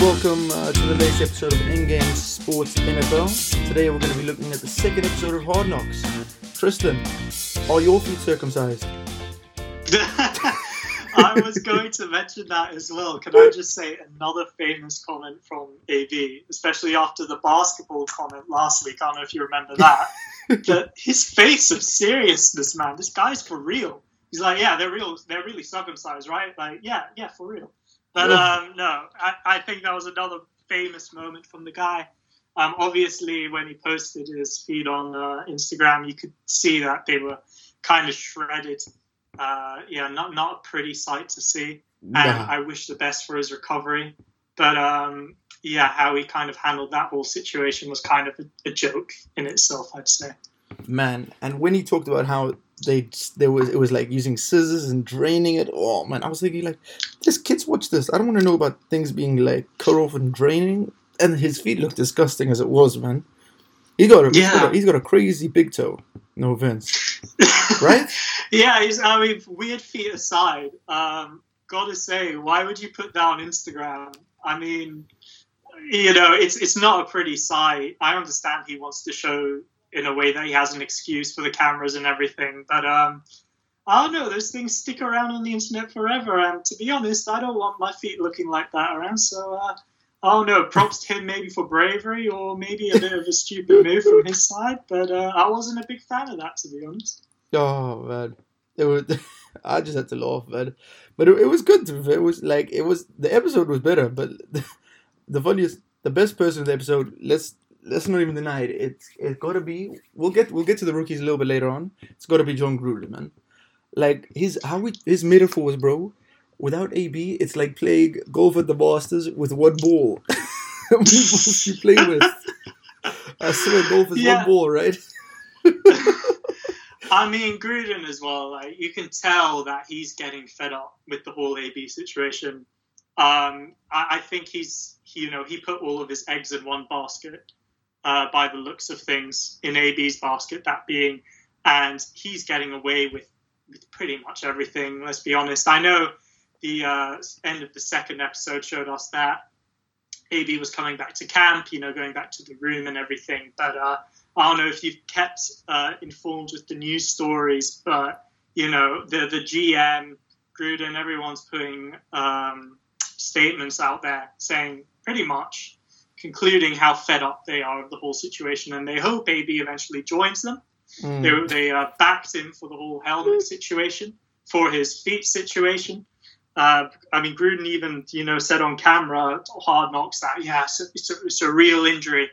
Welcome uh, to the latest episode of In Game Sports NFL. Today we're going to be looking at the second episode of Hard Knocks. Tristan, are your feet circumcised? I was going to mention that as well. Can I just say another famous comment from AB, especially after the basketball comment last week? I don't know if you remember that. that his face of seriousness, man, this guy's for real. He's like, yeah, they're real. They're really circumcised, right? Like, yeah, yeah, for real. But um, no, I, I think that was another famous moment from the guy. Um, obviously, when he posted his feed on uh, Instagram, you could see that they were kind of shredded. Uh, yeah, not not a pretty sight to see. And Nah. I wish the best for his recovery. But um, yeah, how he kind of handled that whole situation was kind of a, a joke in itself, I'd say. Man, and when he talked about how they there was it was like using scissors and draining it. Oh man, I was thinking like, this kids watch this. I don't want to know about things being like cut off and draining. And his feet look disgusting as it was, man. He got a, he's, got Yeah. a he's got a crazy big toe. No offense, right? yeah, he's, I mean, weird feet aside, um, gotta say, why would you put that on Instagram? I mean, you know, it's it's not a pretty sight. I understand he wants to show in a way that he has an excuse for the cameras and everything, but um, I don't know. Those things stick around on the internet forever, and to be honest, I don't want my feet looking like that around. So. Uh, I don't know. Props to him maybe for bravery or maybe a bit of a stupid move from his side, but uh, I wasn't a big fan of that to be honest. Oh man, it was. I just had to laugh, man. But it, it was good. It was like it was. The episode was better, but the, the funniest, the best person in the episode. Let's let's not even deny it. It's it's got to be. We'll get we'll get to the rookies a little bit later on. It's got to be Jon Gruden, man. Like his how we his metaphor was, bro. Without AB, it's like playing golf at the Masters with one ball. Many you play with? I swear, golf is Yeah. one ball, right? I mean, Gruden as well. Like you can tell that he's getting fed up with the whole AB situation. Um, I, I think he's, he, you know, he put all of his eggs in one basket. Uh, by the looks of things, in AB's basket, that being, and he's getting away with, with pretty much everything. Let's be honest. I know the uh, end of the second episode showed us that AB was coming back to camp, you know, going back to the room and everything, but. Uh, I don't know if you've kept uh, informed with the news stories, but you know the the GM, Gruden, everyone's putting um, statements out there saying pretty much concluding how fed up they are of the whole situation, and they hope AB eventually joins them. Mm. They they uh, backed him for the whole helmet situation, for his feet situation. Uh, I mean, Gruden even you know said on camera, hard knocks that yeah, it's a, it's a, it's a real injury.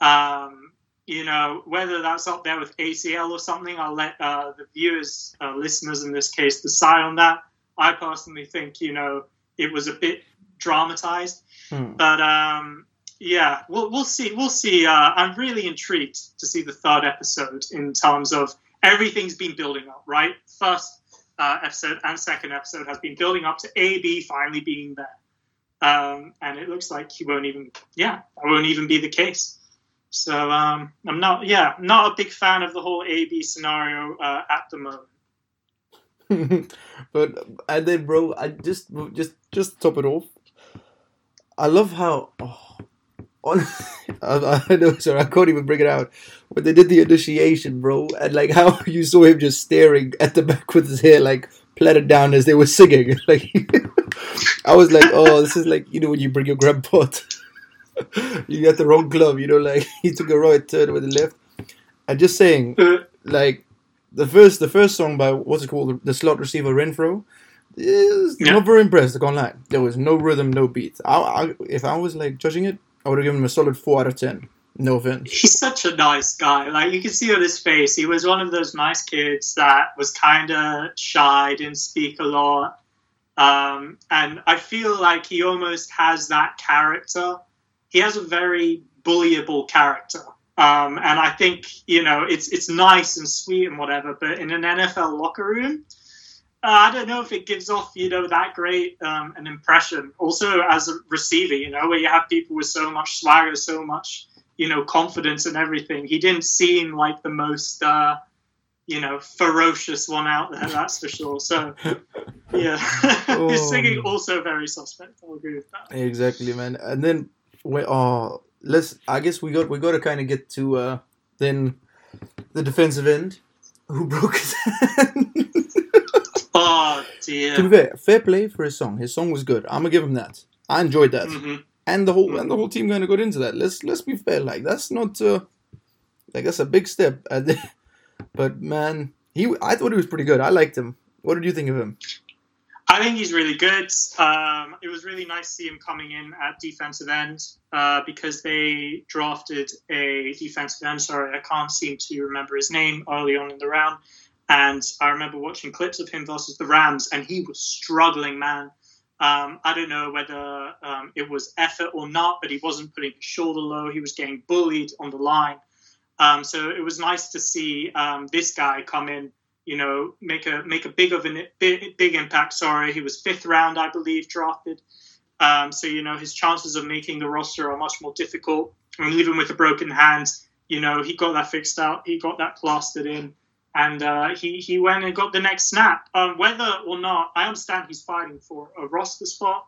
Um, you know, whether that's up there with ACL or something, I'll let uh, the viewers, uh, listeners in this case, decide on that. I personally think, you know, it was a bit dramatized, Hmm. but um, yeah, we'll, we'll see. We'll see. Uh, I'm really intrigued to see the third episode in terms of everything's been building up, right? First uh, episode and second episode has been building up to AB finally being there. Um, and it looks like he won't even, yeah, that won't even be the case. So um, I'm not, yeah, not a big fan of the whole AB scenario uh, at the moment. but and then, bro, I just just just top it off. I love how. Oh, on, I, I know, sorry, I can't even bring it out. When they did the initiation, bro, and like how you saw him just staring at the back with his hair like plaited down as they were singing. Like, I was like, oh, this is like you know when you bring your grandpa. To, you got the wrong club, you know, like he took a right turn with the left. And just saying, like the first the first song by what's it called the slot receiver Renfrow is Yeah. not very impressed. I can't lie. There was no rhythm, no beat. I, I, if I was like judging it, I would have given him a solid four out of ten. No offense. he's such a nice guy. Like you can see on his face, he was one of those nice kids that was kind of shy, didn't speak a lot, um, and I feel like he almost has that character. He has a very bullyable character, um, and I think you know it's it's nice and sweet and whatever. But in an NFL locker room, I don't know if it gives off you know that great um, an impression. Also as a receiver, you know, where you have people with so much swagger, so much you know confidence and everything. He didn't seem like the most uh, you know ferocious one out there. That's for sure. So Yeah, Oh. his singing also very suspect. I'll agree with that. Exactly, man. And then, we, oh, let's. I guess we got we got to kind of get to uh then the defensive end who broke his hand. To be fair, fair play for his song. His song was good. I'm gonna give him that. I enjoyed that, hmm and the whole and the whole team kind of got into that. Let's let's be fair. Like that's not uh, like that's a big step. But man, he I thought he was pretty good. I liked him. What did you think of him? I think he's really good. Um, it was really nice to see him coming in at defensive end uh, because they drafted a defensive end. Sorry, I can't seem to remember his name early on in the round. And I remember watching clips of him versus the Rams, and he was struggling, man. Um, I don't know whether um, it was effort or not, but he wasn't putting his shoulder low. He was getting bullied on the line. Um, so it was nice to see um, this guy come in you know, make a make a big of an big, big impact. Sorry, he was fifth round, I believe, drafted. Um, so you know his chances of making the roster are much more difficult. I mean, even with a broken hand, you know he got that fixed out, he got that plastered in, and uh, he he went and got the next snap. Um, whether or not I understand he's fighting for a roster spot,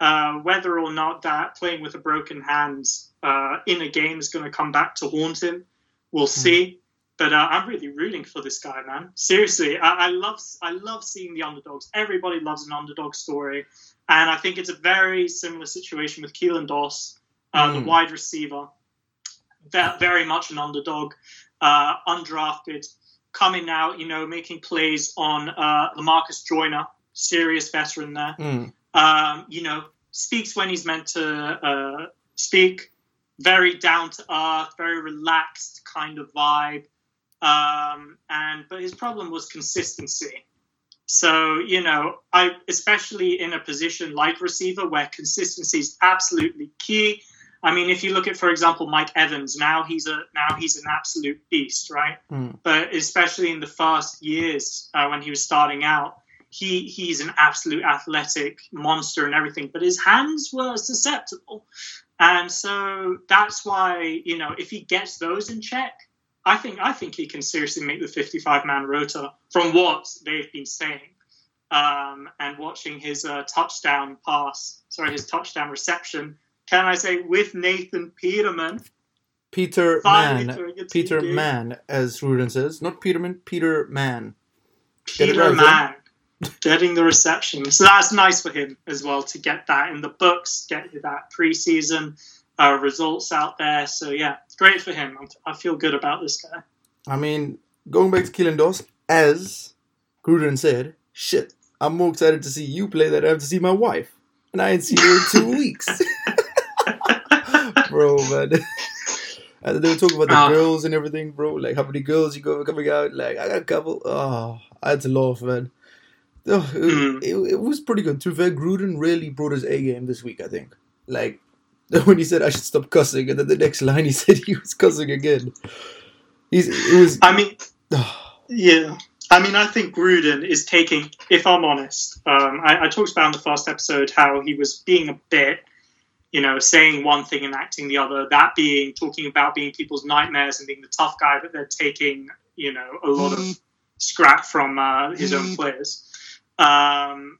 uh, whether or not that playing with a broken hand uh, in a game is going to come back to haunt him, we'll see. But uh, I'm really rooting for this guy, man. Seriously, I, I love I love seeing the underdogs. Everybody loves an underdog story, and I think it's a very similar situation with Keelan Doss, uh, the Mm. wide receiver. Ve- Very much an underdog, uh, undrafted, coming out, you know, making plays on uh, Lamarcus Joyner, serious veteran there Mm. um, you know, speaks when he's meant to uh, speak. Very down to earth, very relaxed kind of vibe. Um, and but his problem was consistency. So you know, I especially in a position like receiver where consistency is absolutely key. I mean, if you look at, for example, Mike Evans, now he's a now he's an absolute beast, right? Mm. But especially in the first years uh, when he was starting out, he he's an absolute athletic monster and everything, but his hands were susceptible, and so that's why you know if he gets those in check, I think I think he can seriously make the 55 man rota from what they've been saying, um, and watching his uh, touchdown pass, sorry, his touchdown reception. Can I say with Nathan Peterman? Peter Mann. Peter. Mann, as Gruden says, not Peterman. Peter Mann. Peter right, Mann getting the reception. So that's nice for him as well to get that in the books, get that preseason uh, results out there. So yeah, great for him. I'm- feel good about this guy. I mean, going back to Keelan Doss, as Gruden said, shit, I'm more excited to see you play than I am to see my wife. And I ain't seen her in two weeks. bro, man. And they were talking about the Ah. girls and everything, bro. Like, how many girls you got coming out? Like, I got a couple. Oh, I had to laugh, man. Oh, it, Mm. it, it was pretty good. To be fair, Gruden really brought his A game this week, I think. Like, when he said I should stop cussing, and then the next line he said he was cussing again. He's, it was. I mean, yeah. I mean, I think Gruden is taking, if I'm honest, um, I, I talked about in the first episode how he was being a bit, you know, saying one thing and acting the other. That being talking about being people's nightmares and being the tough guy, but they're taking, you know, a lot of scrap from uh, his own players. Um,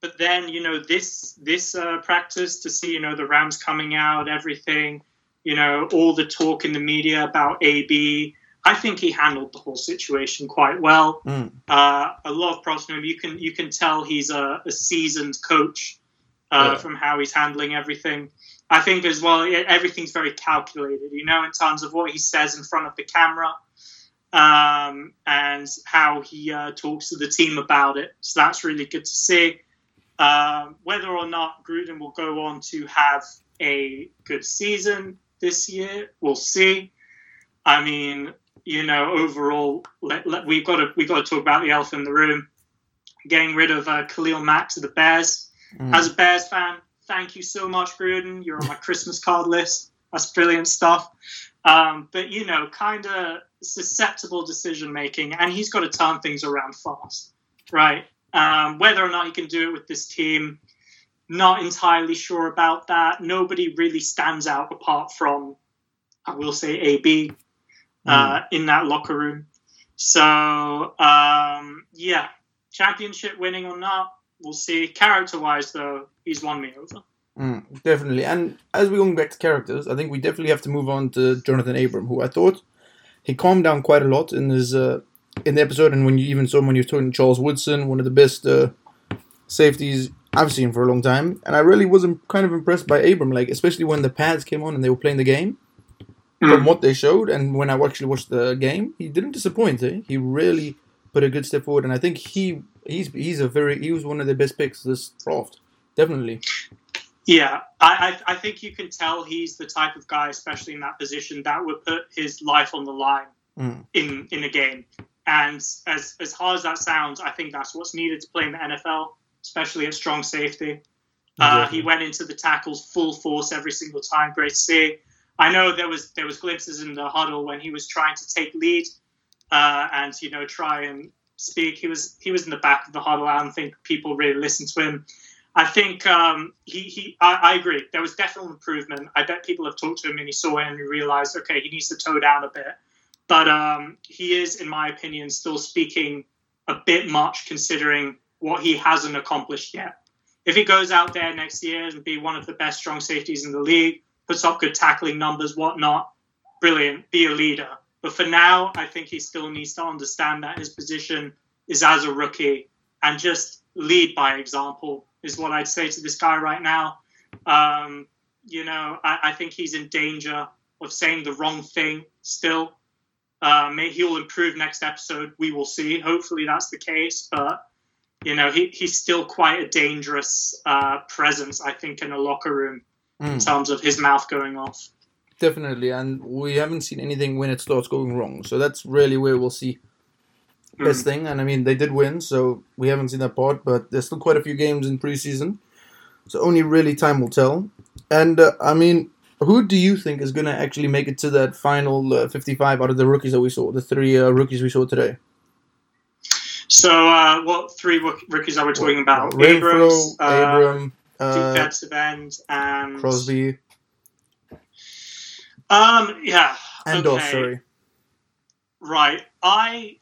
but then, you know, this this uh, practice to see, you know, the Rams coming out, everything, you know, all the talk in the media about AB. I think he handled the whole situation quite well. Mm. Uh, a lot of props to him. You can you can tell he's a, a seasoned coach uh, Yeah. from how he's handling everything. I think as well, everything's very calculated. You know, in terms of what he says in front of the camera, um, and how he uh, talks to the team about it. So that's really good to see. Um, whether or not Gruden will go on to have a good season this year, we'll see. I mean, you know, overall, let, let, we've got to we've got to talk about the elephant in the room. Getting rid of uh, Khalil Mack to the Bears. Mm. As a Bears fan, thank you so much, Gruden. You're on my Christmas card list. That's brilliant stuff. Um, but you know, kind of susceptible decision making, and he's got to turn things around fast, right? Um, whether or not he can do it with this team, not entirely sure about that. Nobody really stands out apart from, I will say, AB uh, in that locker room. So um, yeah, championship winning or not, we'll see. Character wise, though, he's won me over. Mm, definitely. And as we're going back to characters, I think we definitely have to move on to Jonathan Abram, who I thought he calmed down quite a lot in his uh, in the episode, and when you even saw him when you were talking to Charles Woodson, one of the best uh, safeties I've seen for a long time, and I really wasn't kind of impressed by Abram, like especially when the pads came on and they were playing the game. Mm. From what they showed, and when I actually watched the game, he didn't disappoint. Eh? He really put a good step forward, and I think he he's he's a very he was one of the best picks this draft, definitely. Yeah, I, I, I think you can tell he's the type of guy, especially in that position, that would put his life on the line mm. in in a game. And as as hard as that sounds, I think that's what's needed to play in the NFL, especially at strong safety. Uh, he went into the tackles full force every single time. Great to see. I know there was there was glimpses in the huddle when he was trying to take lead uh, and you know try and speak. He was he was in the back of the huddle. I don't think people really listened to him. I think um, he, he I, I, agree. There was definitely improvement. I bet people have talked to him and he saw it and he realized, okay, he needs to toe down a bit. But um, he is, in my opinion, still speaking a bit much considering what he hasn't accomplished yet. If he goes out there next year and be one of the best strong safeties in the league, puts up good tackling numbers, whatnot, brilliant, be a leader. But for now, I think he still needs to understand that his position is as a rookie and just lead by example is what I'd say to this guy right now. Um, you know, I, I, think he's in danger of saying the wrong thing still. Uh, may he'll improve next episode. We will see. Hopefully that's the case. But you know, he, he's still quite a dangerous uh, presence, I think, in a locker room mm. in hmm. terms of his mouth going off. Definitely, and we haven't seen anything when it starts going wrong. So that's really where we'll see best mm. thing. And I mean, they did win, so we haven't seen that part, but there's still quite a few games in preseason. So only really time will tell. And uh, I mean, who do you think is going to actually make it to that final uh, 55 out of the rookies that we saw, the three uh, rookies we saw today? So, uh, what three rookies are we talking about? Renfrow, Abrams, uh, Abram, uh, defensive end, and Crosby. Um, yeah. And okay. sorry. Right. I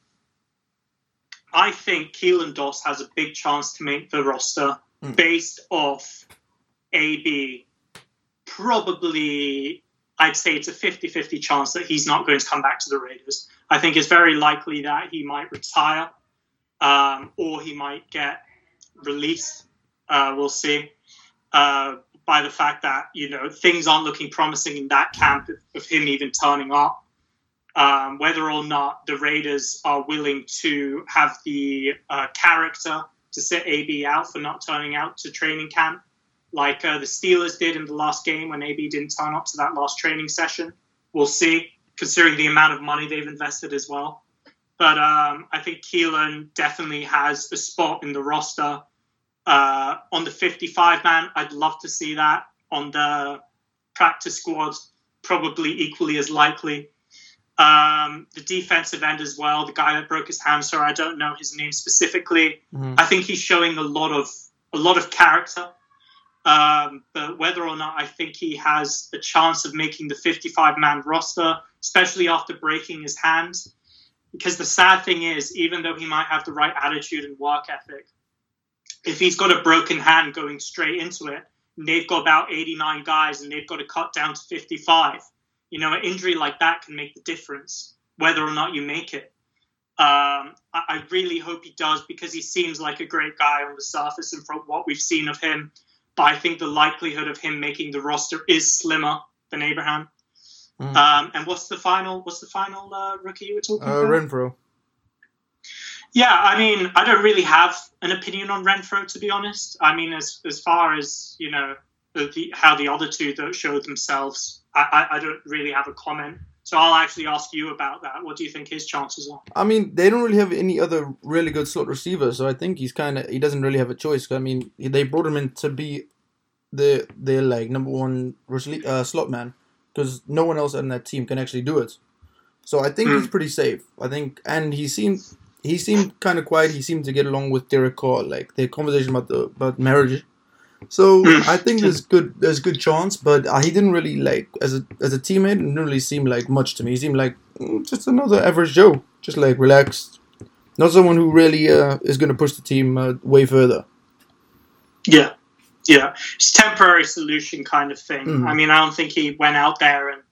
I think Keelan Doss has a big chance to make the roster mm. based off AB. Probably, I'd say it's a 50 50 chance that he's not going to come back to the Raiders. I think it's very likely that he might retire um, or he might get released. Uh, we'll see. Uh, by the fact that you know things aren't looking promising in that camp of, him even turning up um, whether or not the Raiders are willing to have the uh, character to sit AB out for not turning out to training camp, like uh, the Steelers did in the last game when AB didn't turn up to that last training session. We'll see, considering the amount of money they've invested as well. But um, I think Keelan definitely has a spot in the roster. Uh, on the 55 man, I'd love to see that. On the practice squad, probably equally as likely. Um, the defensive end as well, the guy that broke his hand. Sorry, I don't know his name specifically. Mm-hmm. I think he's showing a lot of a lot of character. Um, but whether or not I think he has a chance of making the 55 man roster, especially after breaking his hand, because the sad thing is, even though he might have the right attitude and work ethic, if he's got a broken hand going straight into it, and they've got about 89 guys and they've got to cut down to 55 you know, an injury like that can make the difference, whether or not you make it. Um, I, I, really hope he does because he seems like a great guy on the surface and from what we've seen of him. But I think the likelihood of him making the roster is slimmer than Abraham. Mm. Um, and what's the final? What's the final uh, rookie you were talking uh, about? Renfrow. Yeah, I mean, I don't really have an opinion on Renfrow to be honest. I mean, as as far as you know, the, how the other two that showed themselves I, I, don't really have a comment. So I'll actually ask you about that. What do you think his chances are? I mean, they don't really have any other really good slot receiver, so I think he's kind of he doesn't really have a choice. I mean, they brought him in to be the their like number one uh, slot man because no one else on that team can actually do it. So I think mm. he's pretty safe. I think, and he seemed he seemed kind of quiet. He seemed to get along with Derek Carr. Like their conversation about the about marriage so hmm. I think there's good there's good chance, but uh, he didn't really like as a as a teammate. Didn't really seem like much to me. He seemed like mm, just another average Joe, just like relaxed, Not someone who really uh, is going to push the team uh, way further. Yeah, yeah, it's temporary solution kind of thing. Mm. I mean, I don't think he went out there and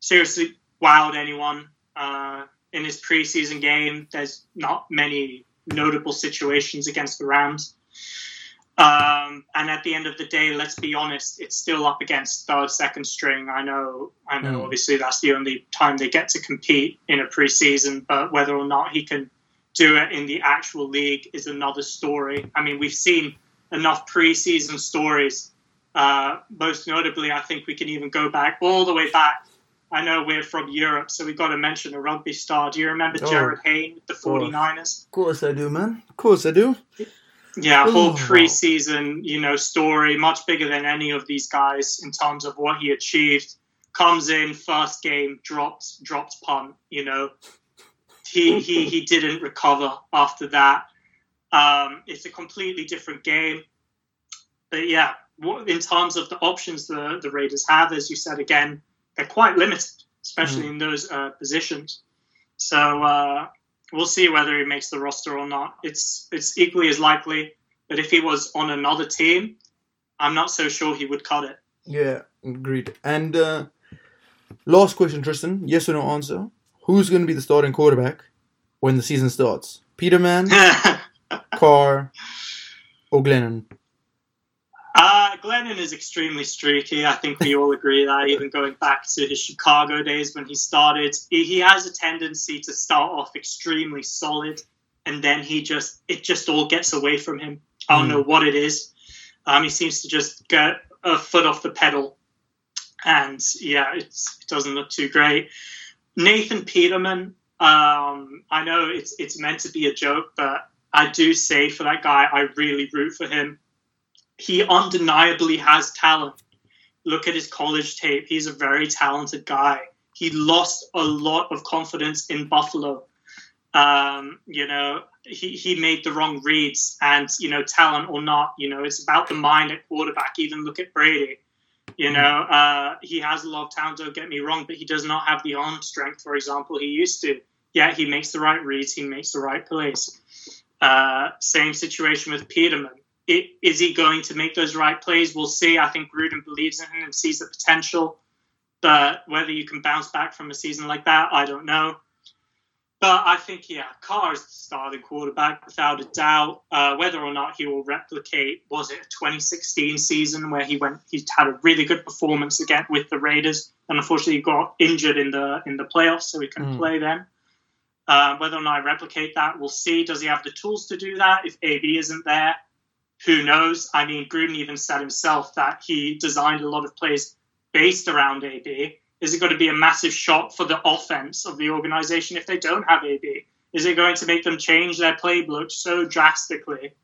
seriously wowed anyone uh, in his preseason game. There's not many notable situations against the Rams. Um, and at the end of the day, let's be honest, it's still up against third, second string. I know, I know. Mm. Obviously, that's the only time they get to compete in a preseason. But whether or not he can do it in the actual league is another story. I mean, we've seen enough preseason stories. Uh, most notably, I think we can even go back all the way back. I know we're from Europe, so we've got to mention a rugby star. Do you remember Oh. Jarryd Hayne with the 49ers? Of course I do, man. Of course I do. Yeah, whole Oh. preseason, you know, story, much bigger than any of these guys in terms of what he achieved. Comes in first game, drops, dropped punt. You know, he he he didn't recover after that. Um, it's a completely different game. But yeah, what- in terms of the options the the Raiders have, as you said again, they're quite limited, especially in those uh, positions. So uh, we'll see whether he makes the roster or not. It's it's equally as likely. that if he was on another team, I'm not so sure he would cut it. Yeah, agreed. And uh, last question, Tristan. Yes or no answer. Who's going to be the starting quarterback when the season starts? Peterman, Carr, or Glennon? Is extremely streaky. I think we all agree that, even going back to his Chicago days when he started, he, he has a tendency to start off extremely solid, and then he just it just all gets away from him. I don't Mm. know what it is. Um, he seems to just get a foot off the pedal, and yeah, it's, it doesn't look too great. Nathan Peterman. Um, I know it's it's meant to be a joke, but I do say for that guy, I really root for him he undeniably has talent. Look at his college tape. He's a very talented guy. He lost a lot of confidence in Buffalo. Um, you know, he, he made the wrong reads, and, you know, talent or not, you know, it's about the mind at quarterback. Even look at Brady. You know, uh, he has a lot of talent, don't get me wrong, but he does not have the arm strength, for example, he used to. Yeah, he makes the right reads, he makes the right plays. Uh, same situation with Peterman it, is he going to make those right plays? We'll see. I think Gruden believes in him and sees the potential. But whether you can bounce back from a season like that, I don't know. But I think, yeah, Carr is the starting quarterback without a doubt. Uh, whether or not he will replicate, was it a 2016 season where he went, he had a really good performance again with the Raiders, and unfortunately he got injured in the in the playoffs, so he couldn't Mm. play then. Uh, whether or not I replicate that, we'll see. Does he have the tools to do that? If AB isn't there, who knows? I mean, Gruden even said himself that he designed a lot of plays based around AB. Is it going to be a massive shock for the offense of the organization if they don't have AB? Is it going to make them change their playbook so drastically?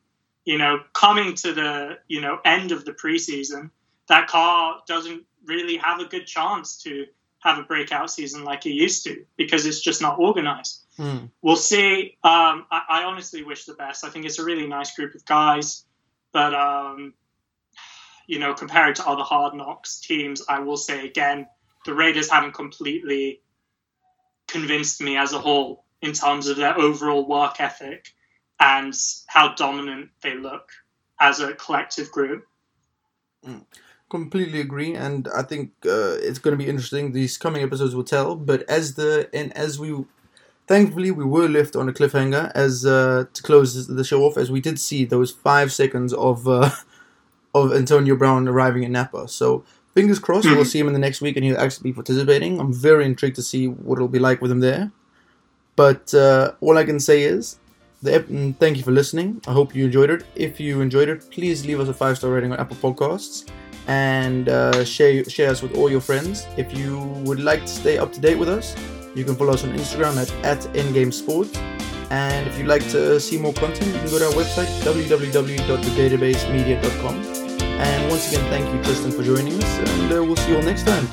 You know, coming to the you know end of the preseason, that Carr doesn't really have a good chance to have a breakout season like he used to because it's just not organized Hmm. we'll see. Um, I, I honestly wish the best. I think it's a really nice group of guys, but um, you know, compared to other hard knocks teams, I will say again, the Raiders haven't completely convinced me as a whole in terms of their overall work ethic and how dominant they look as a collective group. Completely agree, and I think uh, it's going to be interesting. These coming episodes will tell. But as the and as we, thankfully, we were left on a cliffhanger as uh, to close the show off, as we did see those five seconds of uh, of Antonio Brown arriving in Napa. So fingers crossed, we'll Mhm. see him in the next week, and he'll actually be participating. I'm very intrigued to see what it'll be like with him there. But uh, all I can say is, the ep- mm, thank you for listening. I hope you enjoyed it. If you enjoyed it, please leave us a five star rating on Apple Podcasts and uh, share share us with all your friends. If you would like to stay up to date with us, you can follow us on Instagram at, at Endgame Sport. And if you'd like to see more content, you can go to our website www.thedatabasemedia.com. And once again, thank you, Tristan, for joining us, and uh, we'll see you all next time.